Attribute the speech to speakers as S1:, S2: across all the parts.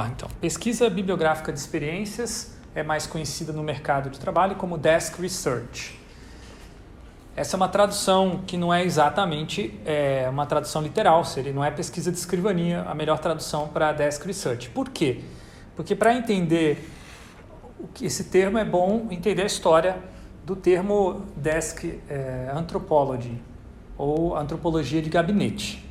S1: Ah, então, pesquisa bibliográfica de experiências é mais conhecida no mercado de trabalho como desk research. Essa é uma tradução que não é exatamente é, uma tradução literal, seria não é pesquisa de escrivania a melhor tradução para desk research. Por quê? Porque para entender esse termo é bom entender a história do termo desk é, anthropology ou antropologia de gabinete.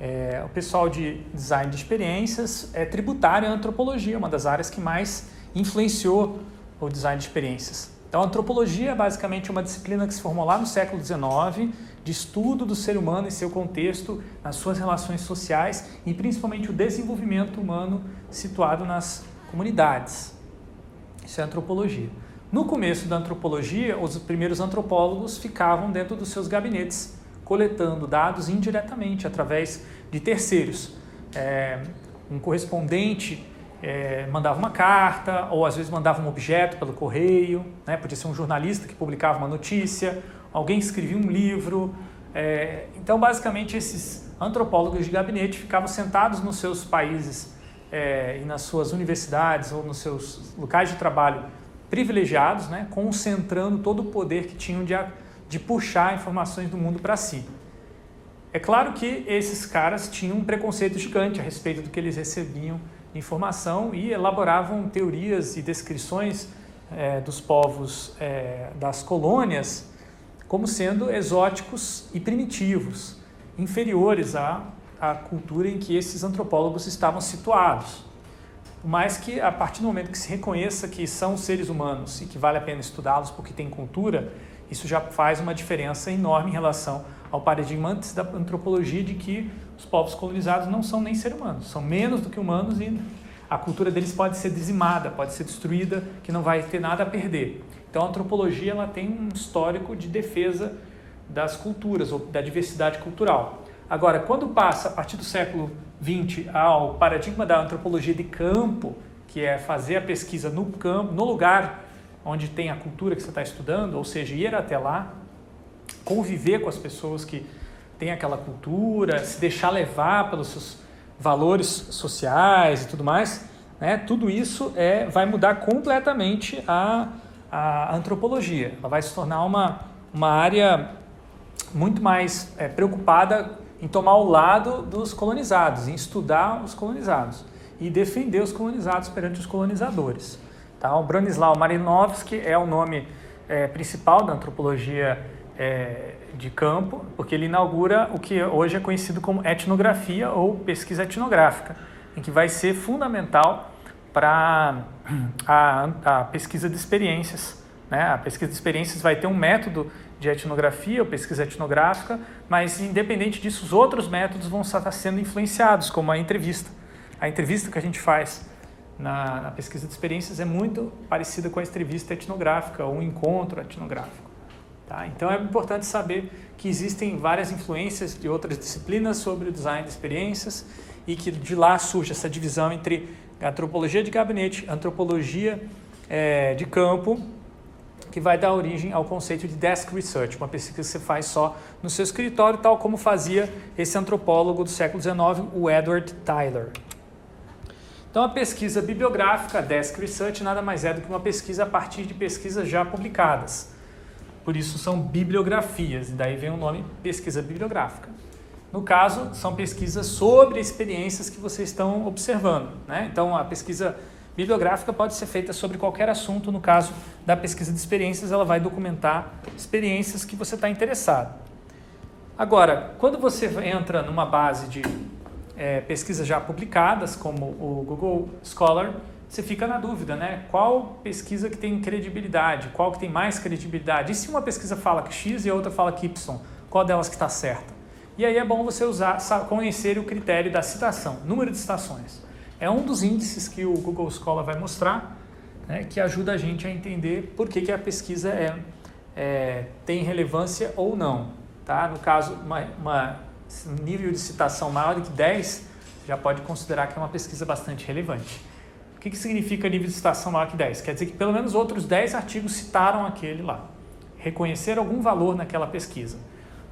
S1: É, o pessoal de design de experiências é tributário à antropologia, uma das áreas que mais influenciou o design de experiências. Então, a antropologia é basicamente uma disciplina que se formou lá no século XIX, de estudo do ser humano e seu contexto, nas suas relações sociais e principalmente o desenvolvimento humano situado nas comunidades. Isso é antropologia. No começo da antropologia, os primeiros antropólogos ficavam dentro dos seus gabinetes, coletando dados indiretamente, através de terceiros. É, um correspondente é, mandava uma carta, ou às vezes mandava um objeto pelo correio, né? podia ser um jornalista que publicava uma notícia, alguém escrevia um livro. É, então, basicamente, esses antropólogos de gabinete ficavam sentados nos seus países é, e nas suas universidades ou nos seus locais de trabalho privilegiados, né? concentrando todo o poder que tinham de, de puxar informações do mundo para si. É claro que esses caras tinham um preconceito gigante a respeito do que eles recebiam informação e elaboravam teorias e descrições é, dos povos é, das colônias como sendo exóticos e primitivos, inferiores à, à cultura em que esses antropólogos estavam situados. Mas que a partir do momento que se reconheça que são seres humanos e que vale a pena estudá-los porque têm cultura, isso já faz uma diferença enorme em relação ao paradigma antes da antropologia de que os povos colonizados não são nem seres humanos, são menos do que humanos e a cultura deles pode ser dizimada, pode ser destruída, que não vai ter nada a perder. Então a antropologia ela tem um histórico de defesa das culturas ou da diversidade cultural. Agora, quando passa a partir do século XX ao paradigma da antropologia de campo, que é fazer a pesquisa no campo, no lugar onde tem a cultura que você está estudando, ou seja, ir até lá, conviver com as pessoas que têm aquela cultura, se deixar levar pelos seus valores sociais e tudo mais, né? tudo isso é, vai mudar completamente a, a antropologia. Ela vai se tornar uma, uma área muito mais é, preocupada em tomar o lado dos colonizados, em estudar os colonizados e defender os colonizados perante os colonizadores. Tá? O Bronislaw Marinovsky é o nome é, principal da antropologia é, de campo, porque ele inaugura o que hoje é conhecido como etnografia ou pesquisa etnográfica, em que vai ser fundamental para a, a, pesquisa de experiências. Né? A pesquisa de experiências vai ter um método de etnografia ou pesquisa etnográfica, mas independente disso, os outros métodos vão estar sendo influenciados, como a entrevista. A entrevista que a gente faz na, na pesquisa de experiências é muito parecida com a entrevista etnográfica ou um encontro etnográfico. Tá? Então é importante saber que existem várias influências de outras disciplinas sobre o design de experiências e que de lá surge essa divisão entre antropologia de gabinete, antropologia é, de campo, que vai dar origem ao conceito de desk research, uma pesquisa que você faz só no seu escritório, tal como fazia esse antropólogo do século XIX, o Edward Tyler. Então, a pesquisa bibliográfica, desk research, nada mais é do que uma pesquisa a partir de pesquisas já publicadas. Por isso são bibliografias, e daí vem o nome pesquisa bibliográfica. No caso, são pesquisas sobre experiências que vocês estão observando. Né? Então, a pesquisa bibliográfica pode ser feita sobre qualquer assunto. No caso da pesquisa de experiências, ela vai documentar experiências que você está interessado. Agora, quando você entra numa base de é, pesquisas já publicadas, como o Google Scholar, você fica na dúvida, né? Qual pesquisa que tem credibilidade? Qual que tem mais credibilidade? E se uma pesquisa fala que X e a outra fala que Y? Qual delas que está certa? E aí é bom você usar, conhecer o critério da citação, número de citações. É um dos índices que o Google Scholar vai mostrar, né, que ajuda a gente a entender por que, que a pesquisa é, é tem relevância ou não. Tá? No caso, uma, uma nível de citação maior do que 10, já pode considerar que é uma pesquisa bastante relevante. O que, que significa nível de citação maior que 10? Quer dizer que pelo menos outros 10 artigos citaram aquele lá, reconheceram algum valor naquela pesquisa.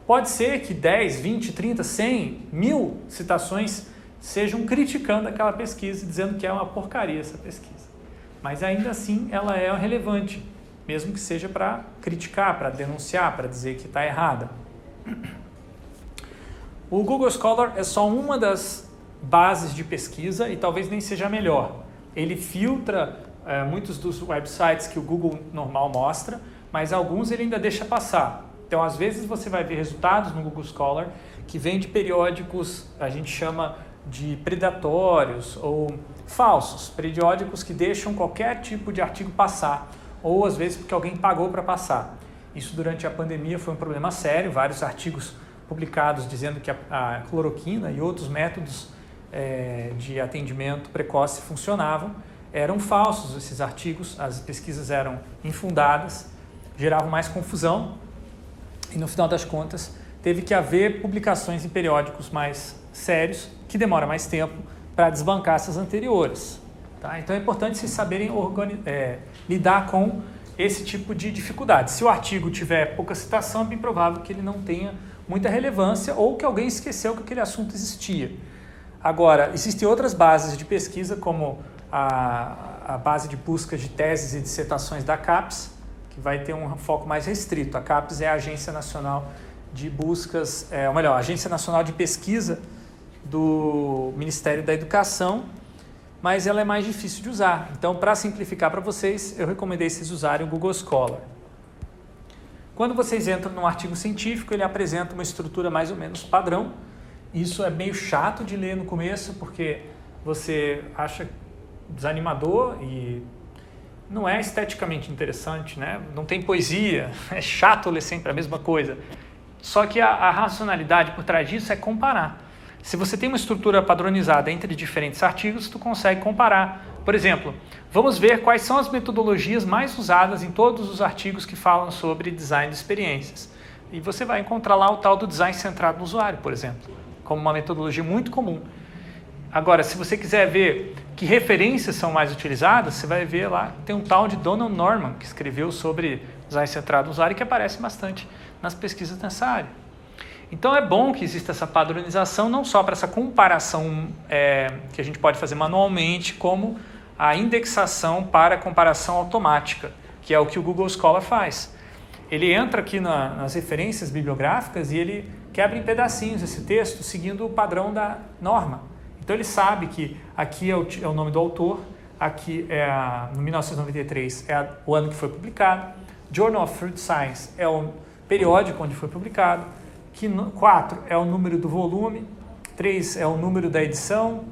S1: Pode ser que 10, 20, 30, 100, mil citações sejam criticando aquela pesquisa, dizendo que é uma porcaria essa pesquisa. Mas ainda assim ela é relevante, mesmo que seja para criticar, para denunciar, para dizer que está errada. O Google Scholar é só uma das bases de pesquisa e talvez nem seja a melhor. Ele filtra é, muitos dos websites que o Google normal mostra, mas alguns ele ainda deixa passar. Então, às vezes você vai ver resultados no Google Scholar que vêm de periódicos, a gente chama de predatórios ou falsos, periódicos que deixam qualquer tipo de artigo passar, ou às vezes porque alguém pagou para passar. Isso durante a pandemia foi um problema sério, vários artigos publicados dizendo que a, a cloroquina e outros métodos é, de atendimento precoce funcionavam, eram falsos esses artigos, as pesquisas eram infundadas, geravam mais confusão e no final das contas teve que haver publicações em periódicos mais sérios, que demora mais tempo para desbancar essas anteriores. Tá? Então é importante vocês saberem é, lidar com esse tipo de dificuldade. Se o artigo tiver pouca citação, é bem provável que ele não tenha muita relevância ou que alguém esqueceu que aquele assunto existia. Agora, existem outras bases de pesquisa, como a, a base de busca de teses e dissertações da CAPES, que vai ter um foco mais restrito. A CAPES é a Agência Nacional de Buscas, é, ou melhor, a Agência Nacional de Pesquisa do Ministério da Educação, mas ela é mais difícil de usar. Então, para simplificar para vocês, eu recomendei vocês usarem o Google Scholar. Quando vocês entram num artigo científico, ele apresenta uma estrutura mais ou menos padrão. Isso é meio chato de ler no começo, porque você acha desanimador e não é esteticamente interessante, né? não tem poesia, é chato ler sempre a mesma coisa. Só que a, a racionalidade por trás disso é comparar. Se você tem uma estrutura padronizada entre diferentes artigos, tu consegue comparar. Por exemplo, vamos ver quais são as metodologias mais usadas em todos os artigos que falam sobre design de experiências. E você vai encontrar lá o tal do design centrado no usuário, por exemplo, como uma metodologia muito comum. Agora, se você quiser ver que referências são mais utilizadas, você vai ver lá, tem um tal de Donald Norman, que escreveu sobre design centrado no usuário e que aparece bastante nas pesquisas nessa área. Então é bom que exista essa padronização, não só para essa comparação é, que a gente pode fazer manualmente, como a indexação para comparação automática, que é o que o Google Scholar faz. Ele entra aqui na, nas referências bibliográficas e ele quebra em pedacinhos esse texto seguindo o padrão da norma. Então ele sabe que aqui é o, é o nome do autor, aqui é a, no 1993 é a, o ano que foi publicado, Journal of Fruit Science é o periódico onde foi publicado, que 4 é o número do volume, 3 é o número da edição.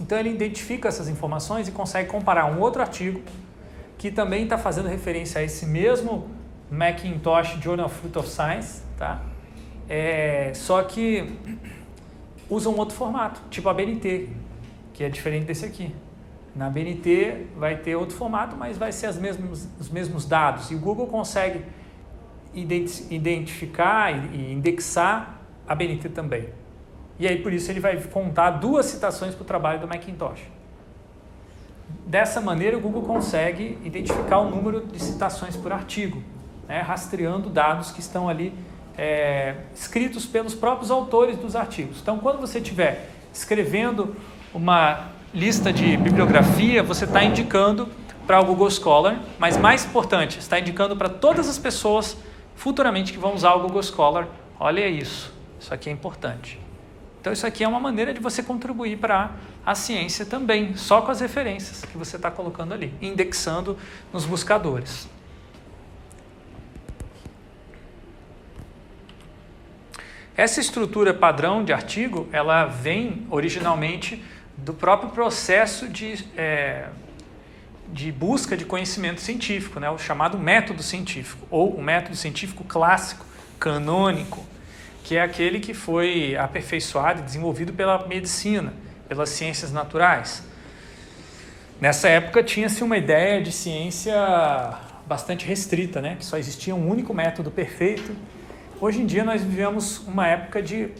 S1: Então ele identifica essas informações e consegue comparar um outro artigo que também está fazendo referência a esse mesmo Macintosh Journal of Fruit of Science, tá? É, só que usa um outro formato, tipo a BNT, que é diferente desse aqui. Na BNT vai ter outro formato, mas vai ser as mesmos, os mesmos dados. E o Google consegue identificar e indexar a BNT também. E aí, por isso, ele vai contar duas citações para o trabalho do Macintosh. Dessa maneira, o Google consegue identificar o número de citações por artigo, né, rastreando dados que estão ali é, escritos pelos próprios autores dos artigos. Então, quando você estiver escrevendo uma lista de bibliografia, você está indicando para o Google Scholar, mas mais importante, está indicando para todas as pessoas futuramente que vão usar o Google Scholar. Olha isso, isso aqui é importante. Então, isso aqui é uma maneira de você contribuir para a ciência também, só com as referências que você está colocando ali, indexando nos buscadores. Essa estrutura padrão de artigo, ela vem originalmente do próprio processo de, é, de busca de conhecimento científico, né? o chamado método científico, ou o método científico clássico, canônico, que é aquele que foi aperfeiçoado e desenvolvido pela medicina, pelas ciências naturais. Nessa época tinha-se uma ideia de ciência bastante restrita, né? que só existia um único método perfeito Hoje em dia nós vivemos uma época de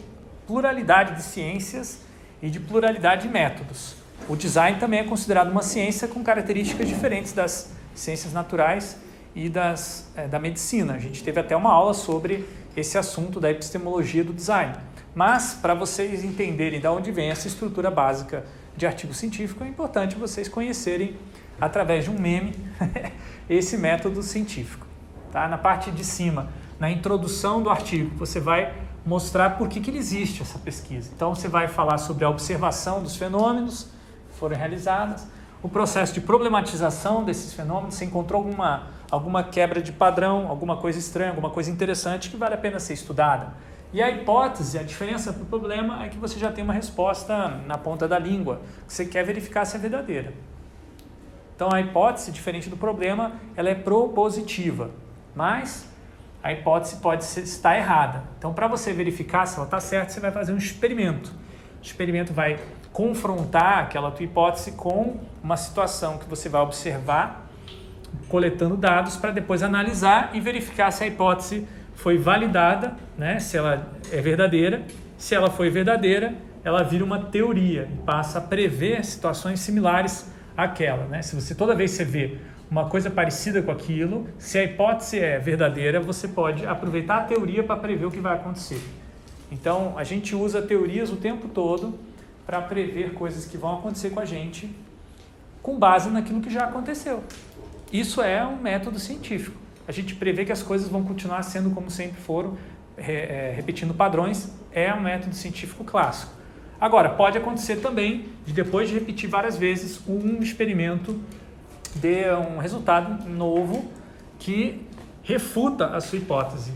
S1: pluralidade de ciências e de pluralidade de métodos. O design também é considerado uma ciência com características diferentes das ciências naturais e das, é, da medicina. A gente teve até uma aula sobre esse assunto da epistemologia do design. Mas, para vocês entenderem de onde vem essa estrutura básica de artigo científico, é importante vocês conhecerem, através de um meme, esse método científico. Tá? Na parte de cima, na introdução do artigo, você vai mostrar por que, que existe essa pesquisa. Então, você vai falar sobre a observação dos fenômenos que foram realizados, o processo de problematização desses fenômenos, você encontrou alguma, alguma quebra de padrão, alguma coisa estranha, alguma coisa interessante que vale a pena ser estudada. E a hipótese, a diferença para o problema é que você já tem uma resposta na ponta da língua, que você quer verificar se é verdadeira. Então a hipótese, diferente do problema, ela é propositiva, mas a hipótese pode estar errada. Então para você verificar se ela está certa, você vai fazer um experimento. O experimento vai confrontar aquela tua hipótese com uma situação que você vai observar, coletando dados para depois analisar e verificar se a hipótese foi validada, né? se ela é verdadeira. Se ela foi verdadeira, ela vira uma teoria e passa a prever situações similares àquela. Né? Se você toda vez você vê uma coisa parecida com aquilo, se a hipótese é verdadeira, você pode aproveitar a teoria para prever o que vai acontecer. Então, a gente usa teorias o tempo todo para prever coisas que vão acontecer com a gente com base naquilo que já aconteceu. Isso é um método científico. A gente prevê que as coisas vão continuar sendo como sempre foram, é, repetindo padrões, é um método científico clássico. Agora, pode acontecer também de depois de repetir várias vezes um experimento dê um resultado novo que refuta a sua hipótese.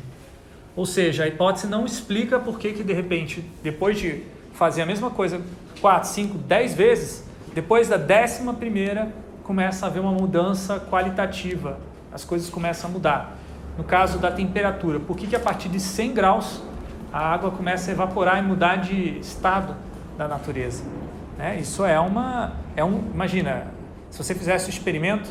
S1: Ou seja, a hipótese não explica por que, que de repente, depois de fazer a mesma coisa 4, 5, 10 vezes, depois da décima primeira começa a haver uma mudança qualitativa, as coisas começam a mudar. No caso da temperatura, por que, que a partir de 100 graus a água começa a evaporar e mudar de estado da natureza? É, isso é uma. É um, imagina, se você fizesse o experimento,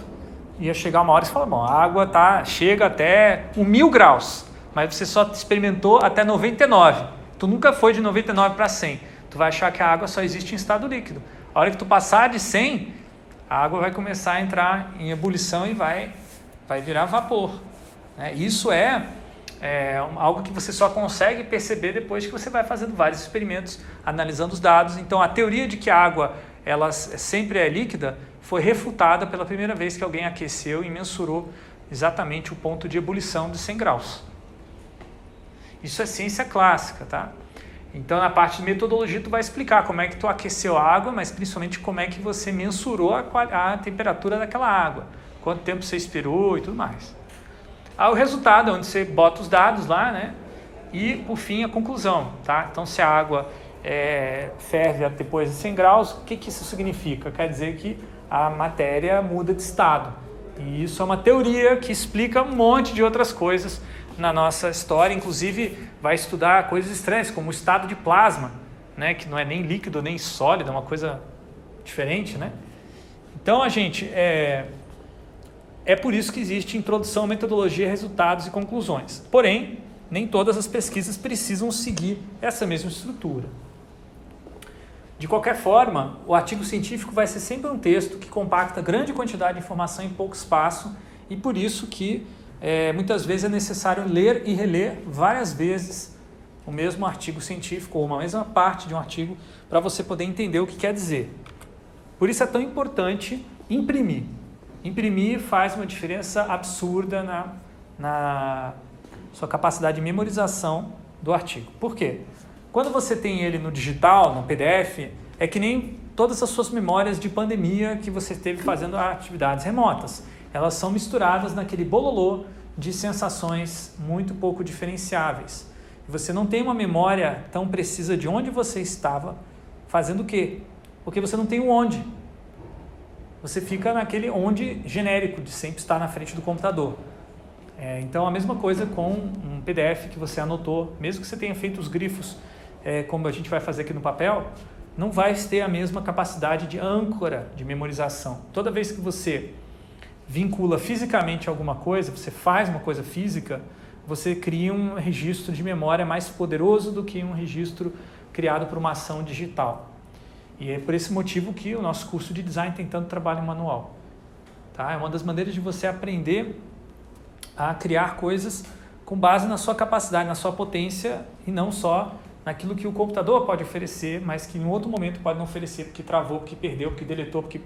S1: ia chegar uma hora e você fala: bom, a água tá, chega até um mil graus, mas você só experimentou até 99. Tu nunca foi de 99 para 100 tu vai achar que a água só existe em estado líquido. A hora que tu passar de 100, a água vai começar a entrar em ebulição e vai, vai virar vapor. Né? Isso é, é algo que você só consegue perceber depois que você vai fazendo vários experimentos, analisando os dados. Então, a teoria de que a água ela sempre é líquida foi refutada pela primeira vez que alguém aqueceu e mensurou exatamente o ponto de ebulição de 100 graus. Isso é ciência clássica, tá? Então, na parte de metodologia, tu vai explicar como é que tu aqueceu a água, mas principalmente como é que você mensurou a, a temperatura daquela água, quanto tempo você esperou e tudo mais. Aí o resultado é onde você bota os dados lá, né? E, por fim, a conclusão, tá? Então, se a água é, ferve depois de 100 graus, o que, que isso significa? Quer dizer que a matéria muda de estado. E isso é uma teoria que explica um monte de outras coisas na nossa história, inclusive vai estudar coisas estranhas, como o estado de plasma, né, que não é nem líquido nem sólido, é uma coisa diferente, né? Então, a gente, é, é por isso que existe introdução, metodologia, resultados e conclusões. Porém, nem todas as pesquisas precisam seguir essa mesma estrutura. De qualquer forma, o artigo científico vai ser sempre um texto que compacta grande quantidade de informação em pouco espaço e por isso que é, muitas vezes é necessário ler e reler várias vezes o mesmo artigo científico ou uma mesma parte de um artigo para você poder entender o que quer dizer. Por isso é tão importante imprimir. Imprimir faz uma diferença absurda na, na sua capacidade de memorização do artigo. Por quê? Quando você tem ele no digital, no PDF, é que nem todas as suas memórias de pandemia que você esteve fazendo atividades remotas elas são misturadas naquele bololô de sensações muito pouco diferenciáveis. Você não tem uma memória tão precisa de onde você estava fazendo o quê? Porque você não tem o onde. Você fica naquele onde genérico de sempre estar na frente do computador. É, então, a mesma coisa com um PDF que você anotou, mesmo que você tenha feito os grifos, é, como a gente vai fazer aqui no papel, não vai ter a mesma capacidade de âncora de memorização. Toda vez que você vincula fisicamente alguma coisa, você faz uma coisa física, você cria um registro de memória mais poderoso do que um registro criado por uma ação digital. E é por esse motivo que o nosso curso de design tem tanto trabalho manual. Tá? É uma das maneiras de você aprender a criar coisas com base na sua capacidade, na sua potência e não só naquilo que o computador pode oferecer, mas que em outro momento pode não oferecer porque travou, porque perdeu, porque deletou, porque.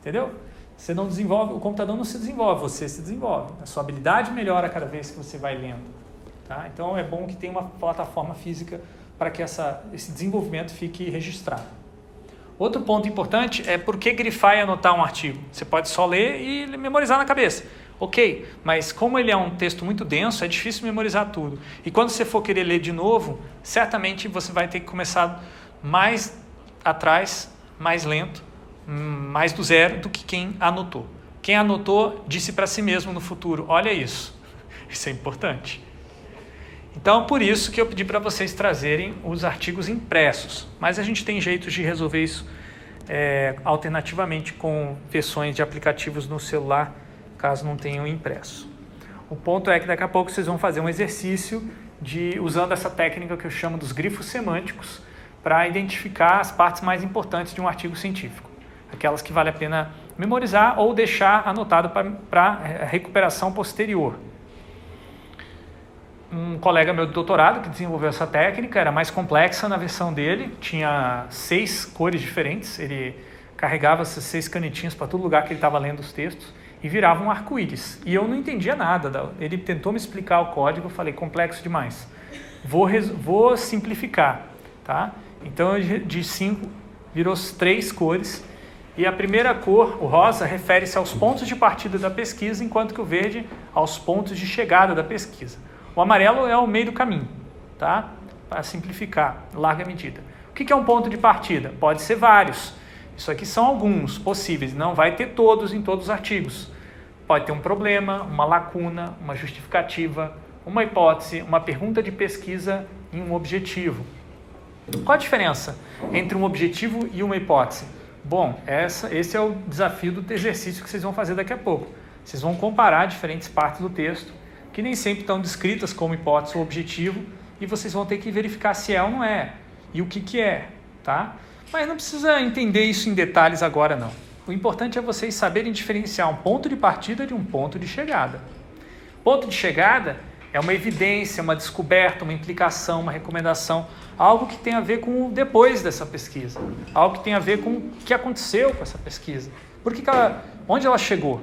S1: Entendeu? Você não desenvolve, o computador não se desenvolve, você se desenvolve. A sua habilidade melhora cada vez que você vai lendo. Tá? Então é bom que tenha uma plataforma física para que essa, esse desenvolvimento fique registrado. Outro ponto importante é por que grifar e anotar um artigo. Você pode só ler e memorizar na cabeça. Ok, mas como ele é um texto muito denso, é difícil memorizar tudo. E quando você for querer ler de novo, certamente você vai ter que começar mais atrás, mais lento, mais do zero do que quem anotou. Quem anotou disse para si mesmo no futuro: Olha isso, isso é importante. Então, por isso que eu pedi para vocês trazerem os artigos impressos. Mas a gente tem jeitos de resolver isso é, alternativamente com versões de aplicativos no celular caso não tenham impresso. O ponto é que daqui a pouco vocês vão fazer um exercício de usando essa técnica que eu chamo dos grifos semânticos para identificar as partes mais importantes de um artigo científico, aquelas que vale a pena memorizar ou deixar anotado para recuperação posterior. Um colega meu de doutorado que desenvolveu essa técnica era mais complexa na versão dele, tinha seis cores diferentes, ele carregava essas seis canetinhas para todo lugar que ele estava lendo os textos e virava um arco-íris. E eu não entendia nada. Ele tentou me explicar o código, eu falei, complexo demais. Vou, vou simplificar. Tá? Então, de cinco, virou três cores. E a primeira cor, o rosa, refere-se aos pontos de partida da pesquisa, enquanto que o verde aos pontos de chegada da pesquisa. O amarelo é o meio do caminho, tá? Para simplificar, larga medida. O que é um ponto de partida? Pode ser vários. Isso aqui são alguns possíveis, não vai ter todos em todos os artigos. Pode ter um problema, uma lacuna, uma justificativa, uma hipótese, uma pergunta de pesquisa e um objetivo. Qual a diferença entre um objetivo e uma hipótese? Bom, essa, esse é o desafio do exercício que vocês vão fazer daqui a pouco. Vocês vão comparar diferentes partes do texto, que nem sempre estão descritas como hipótese ou objetivo, e vocês vão ter que verificar se é ou não é, e o que, que é, tá? Mas não precisa entender isso em detalhes agora, não. O importante é vocês saberem diferenciar um ponto de partida de um ponto de chegada. Ponto de chegada é uma evidência, uma descoberta, uma implicação, uma recomendação, algo que tem a ver com o depois dessa pesquisa, algo que tem a ver com o que aconteceu com essa pesquisa. Por que, que ela, onde ela chegou?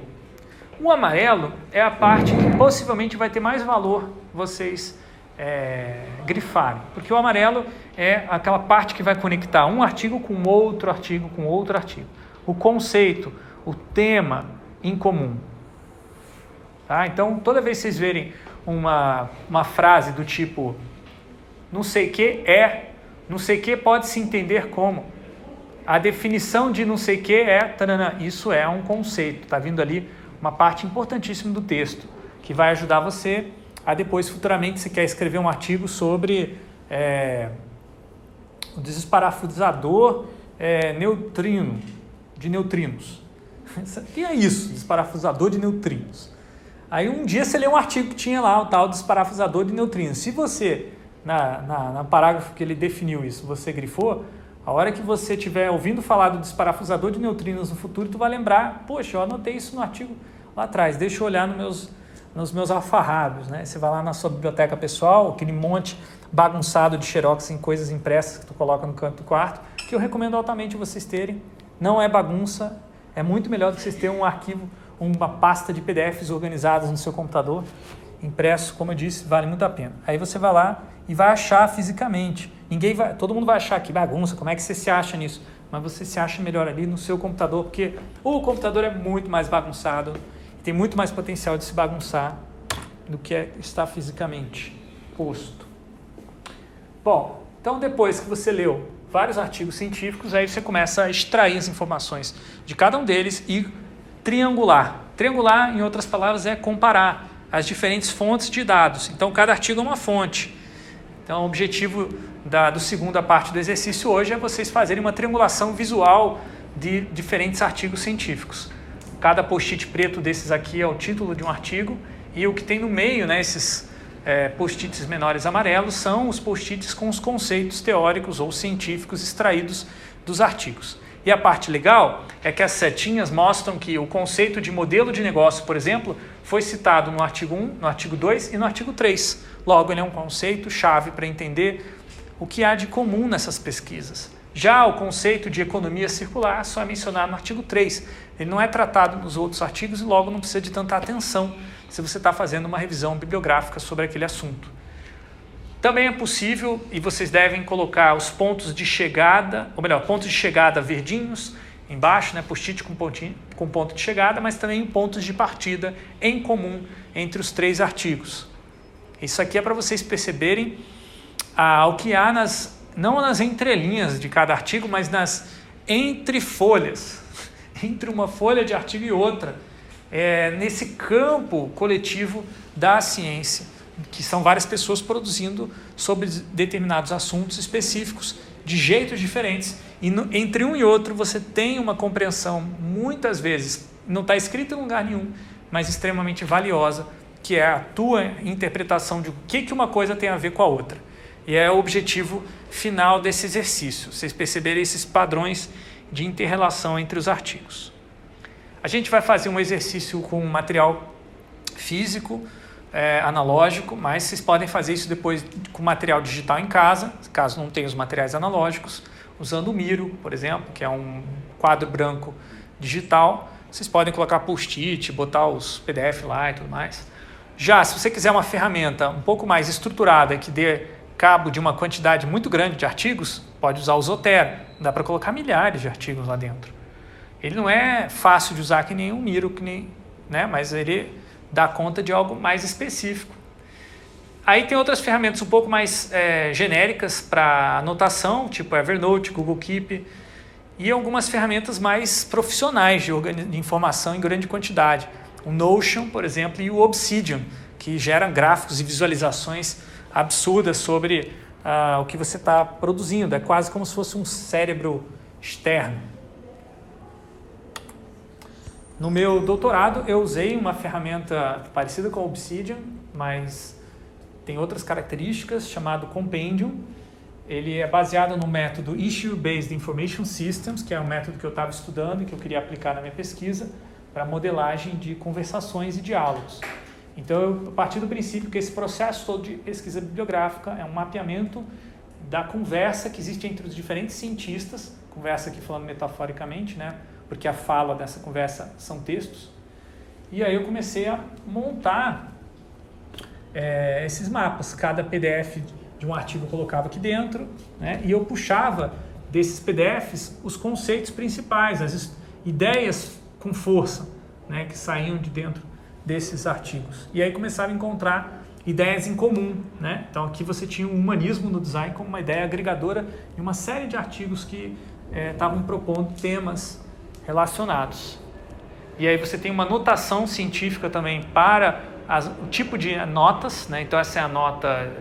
S1: O amarelo é a parte que possivelmente vai ter mais valor vocês é, grifarem, porque o amarelo é aquela parte que vai conectar um artigo com outro artigo com outro artigo. O conceito, o tema em comum. Tá? Então, toda vez que vocês verem uma, uma frase do tipo não sei que é, não sei que pode se entender como. A definição de não sei que é, taranã, isso é um conceito. Está vindo ali uma parte importantíssima do texto que vai ajudar você a depois, futuramente, se quer escrever um artigo sobre é, o desparafusador é, neutrino, de neutrinos. O que é isso, desparafusador de neutrinos? Aí um dia você lê um artigo que tinha lá o tal desparafusador de neutrinos. Se você, na, na, na parágrafo que ele definiu isso, você grifou, a hora que você estiver ouvindo falar do desparafusador de neutrinos no futuro, tu vai lembrar, poxa, eu anotei isso no artigo lá atrás, deixa eu olhar nos meus nos meus alfarrábios, né? Você vai lá na sua biblioteca pessoal, aquele monte bagunçado de xerox em coisas impressas que tu coloca no canto do quarto, que eu recomendo altamente vocês terem. Não é bagunça, é muito melhor do que vocês terem um arquivo, uma pasta de PDFs organizadas no seu computador, impresso, como eu disse, vale muito a pena. Aí você vai lá e vai achar fisicamente. Ninguém vai, todo mundo vai achar que bagunça, como é que você se acha nisso? Mas você se acha melhor ali no seu computador, porque o computador é muito mais bagunçado tem muito mais potencial de se bagunçar do que é, está fisicamente posto. Bom, então depois que você leu vários artigos científicos, aí você começa a extrair as informações de cada um deles e triangular. Triangular, em outras palavras, é comparar as diferentes fontes de dados. Então, cada artigo é uma fonte. Então, o objetivo da do segunda parte do exercício hoje é vocês fazerem uma triangulação visual de diferentes artigos científicos. Cada post-it preto desses aqui é o título de um artigo e o que tem no meio, né, esses é, post-its menores amarelos, são os post-its com os conceitos teóricos ou científicos extraídos dos artigos. E a parte legal é que as setinhas mostram que o conceito de modelo de negócio, por exemplo, foi citado no artigo 1, no artigo 2 e no artigo 3. Logo, ele é um conceito chave para entender o que há de comum nessas pesquisas. Já o conceito de economia circular só é mencionado no artigo 3. Ele não é tratado nos outros artigos e logo não precisa de tanta atenção se você está fazendo uma revisão bibliográfica sobre aquele assunto. Também é possível, e vocês devem colocar os pontos de chegada, ou melhor, pontos de chegada verdinhos embaixo, né, post-it com, com ponto de chegada, mas também pontos de partida em comum entre os três artigos. Isso aqui é para vocês perceberem ah, o que há nas, não nas entrelinhas de cada artigo, mas nas entrefolhas, entre uma folha de artigo e outra, é, nesse campo coletivo da ciência, que são várias pessoas produzindo sobre determinados assuntos específicos de jeitos diferentes e no, entre um e outro você tem uma compreensão, muitas vezes, não está escrito em lugar nenhum, mas extremamente valiosa, que é a tua interpretação de o que, que uma coisa tem a ver com a outra. E é o objetivo final desse exercício, vocês perceberem esses padrões de interrelação entre os artigos. A gente vai fazer um exercício com material físico, é, analógico, mas vocês podem fazer isso depois com material digital em casa, caso não tenha os materiais analógicos usando o Miro, por exemplo, que é um quadro branco digital. Vocês podem colocar post-it, botar os PDF lá e tudo mais. Já, se você quiser uma ferramenta um pouco mais estruturada que dê cabo de uma quantidade muito grande de artigos, pode usar o Zotero. Dá para colocar milhares de artigos lá dentro. Ele não é fácil de usar que nem o Miro, que nem, né? mas ele dá conta de algo mais específico. Aí tem outras ferramentas um pouco mais é, genéricas para anotação, tipo Evernote, Google Keep, e algumas ferramentas mais profissionais de, de informação em grande quantidade. O Notion, por exemplo, e o Obsidian, que geram gráficos e visualizações absurdas sobre uh, o que você está produzindo. É quase como se fosse um cérebro externo. No meu doutorado, eu usei uma ferramenta parecida com o Obsidian, mas tem outras características, chamado Compendium. Ele é baseado no método Issue Based Information Systems, que é um método que eu estava estudando e que eu queria aplicar na minha pesquisa para modelagem de conversações e diálogos. Então, eu parti do princípio que esse processo todo de pesquisa bibliográfica é um mapeamento da conversa que existe entre os diferentes cientistas, conversa aqui falando metaforicamente, né? Porque a fala dessa conversa são textos. E aí eu comecei a montar é, esses mapas. Cada PDF de um artigo eu colocava aqui dentro né, e eu puxava desses PDFs os conceitos principais, as ideias com força né, que saíam de dentro desses artigos. E aí começava a encontrar ideias em comum. Né? Então aqui você tinha o humanismo no design como uma ideia agregadora de uma série de artigos que é, estavam propondo temas relacionados. E aí você tem uma notação científica também para as, o tipo de notas, né? então essa é a nota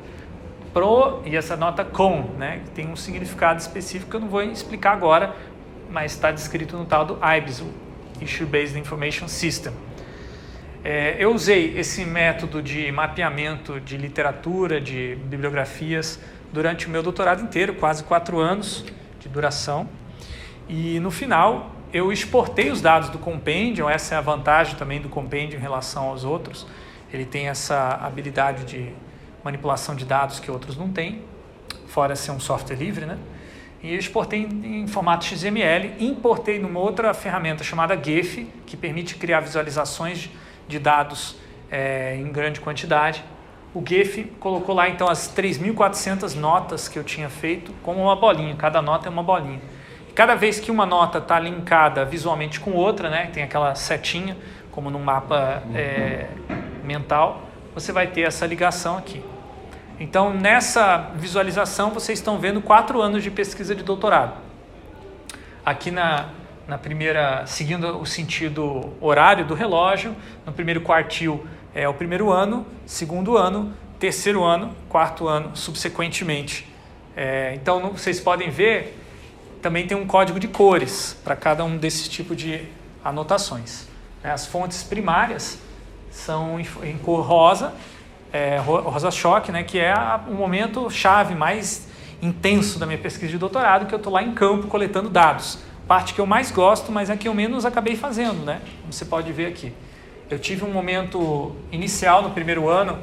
S1: pro e essa nota com, né? tem um significado específico que eu não vou explicar agora, mas está descrito no tal do IBIS, o Issue Based Information System. É, eu usei esse método de mapeamento de literatura, de bibliografias, durante o meu doutorado inteiro, quase quatro anos de duração. E no final, eu exportei os dados do compêndio, essa é a vantagem também do compêndio em relação aos outros ele tem essa habilidade de manipulação de dados que outros não têm, fora ser um software livre, né? E eu exportei em, formato XML, importei numa outra ferramenta chamada GEF, que permite criar visualizações de dados é, em grande quantidade. O GEF colocou lá então as 3.400 notas que eu tinha feito como uma bolinha, cada nota é uma bolinha. Cada vez que uma nota está linkada visualmente com outra, né, tem aquela setinha, como num mapa é, mental, você vai ter essa ligação aqui. Então, nessa visualização, vocês estão vendo quatro anos de pesquisa de doutorado. Aqui na, na primeira, seguindo o sentido horário do relógio, no primeiro quartil é o primeiro ano, segundo ano, terceiro ano, quarto ano, subsequentemente. É, então, vocês podem ver, também tem um código de cores para cada um desses tipos de anotações. As fontes primárias são em cor rosa, é, rosa choque, né, que é o momento chave mais intenso da minha pesquisa de doutorado, que eu estou lá em campo coletando dados. Parte que eu mais gosto, mas é que eu menos acabei fazendo, né? Como você pode ver aqui. Eu tive um momento inicial no primeiro ano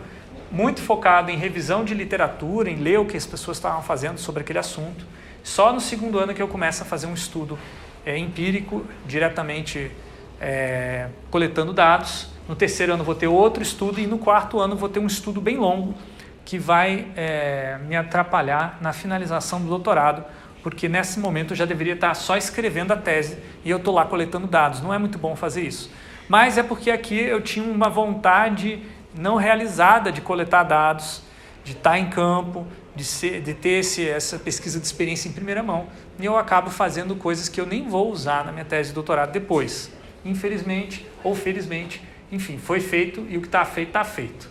S1: muito focado em revisão de literatura, em ler o que as pessoas estavam fazendo sobre aquele assunto. Só no segundo ano que eu começo a fazer um estudo é, empírico, diretamente é, coletando dados. No terceiro ano vou ter outro estudo e no quarto ano vou ter um estudo bem longo que vai é, me atrapalhar na finalização do doutorado, porque nesse momento eu já deveria estar só escrevendo a tese e eu estou lá coletando dados. Não é muito bom fazer isso. Mas é porque aqui eu tinha uma vontade não realizada de coletar dados, de estar em campo, de, ser, de ter esse, essa pesquisa de experiência em primeira mão. E eu acabo fazendo coisas que eu nem vou usar na minha tese de doutorado depois. Infelizmente ou felizmente, enfim, foi feito e o que está feito, está feito.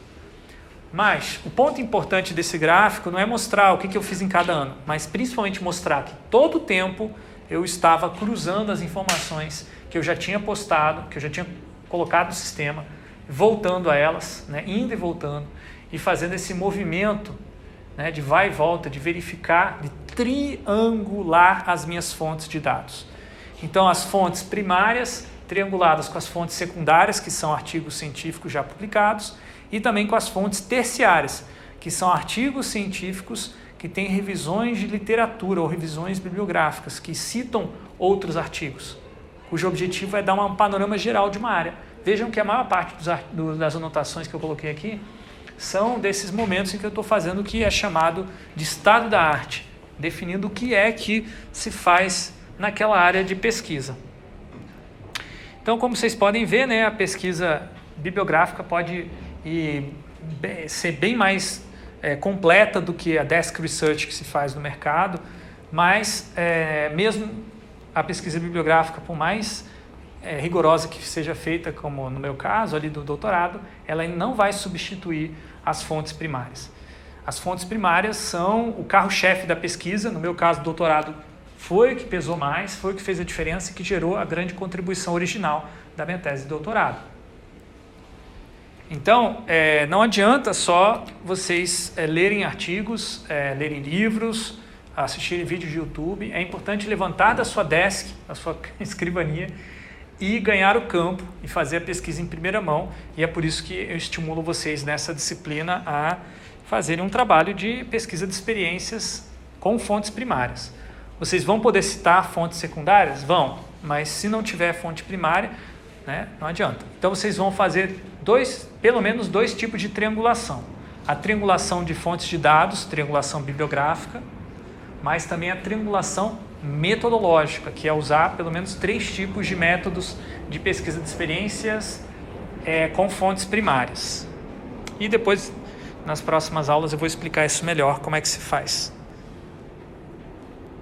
S1: Mas o ponto importante desse gráfico não é mostrar o que, que eu fiz em cada ano, mas principalmente mostrar que todo o tempo eu estava cruzando as informações que eu já tinha postado, que eu já tinha colocado no sistema, voltando a elas, né, indo e voltando, e fazendo esse movimento né, de vai e volta, de verificar, de triangular as minhas fontes de dados. Então, as fontes primárias trianguladas com as fontes secundárias, que são artigos científicos já publicados, e também com as fontes terciárias, que são artigos científicos que têm revisões de literatura ou revisões bibliográficas, que citam outros artigos, cujo objetivo é dar um panorama geral de uma área. Vejam que a maior parte dos, das anotações que eu coloquei aqui são desses momentos em que eu estou fazendo o que é chamado de estado da arte, definindo o que é que se faz naquela área de pesquisa. Então, como vocês podem ver, né, a pesquisa bibliográfica pode ir, ser bem mais é, completa do que a desk research que se faz no mercado, mas é, mesmo a pesquisa bibliográfica, por mais é, rigorosa que seja feita, como no meu caso ali do doutorado, ela não vai substituir as fontes primárias. As fontes primárias são o carro-chefe da pesquisa, no meu caso, do doutorado foi o que pesou mais, foi o que fez a diferença e que gerou a grande contribuição original da minha tese de doutorado. Então, é, não adianta só vocês é, lerem artigos, é, lerem livros, assistirem vídeos de YouTube. É importante levantar da sua desk, da sua escrivania, e ganhar o campo e fazer a pesquisa em primeira mão. E é por isso que eu estimulo vocês nessa disciplina a fazerem um trabalho de pesquisa de experiências com fontes primárias. Vocês vão poder citar fontes secundárias? Vão, mas se não tiver fonte primária, né, não adianta. Então vocês vão fazer dois, pelo menos dois tipos de triangulação. A triangulação de fontes de dados, triangulação bibliográfica, mas também a triangulação metodológica, que é usar pelo menos três tipos de métodos de pesquisa de experiências é, com fontes primárias. E depois, nas próximas aulas, eu vou explicar isso melhor, como é que se faz.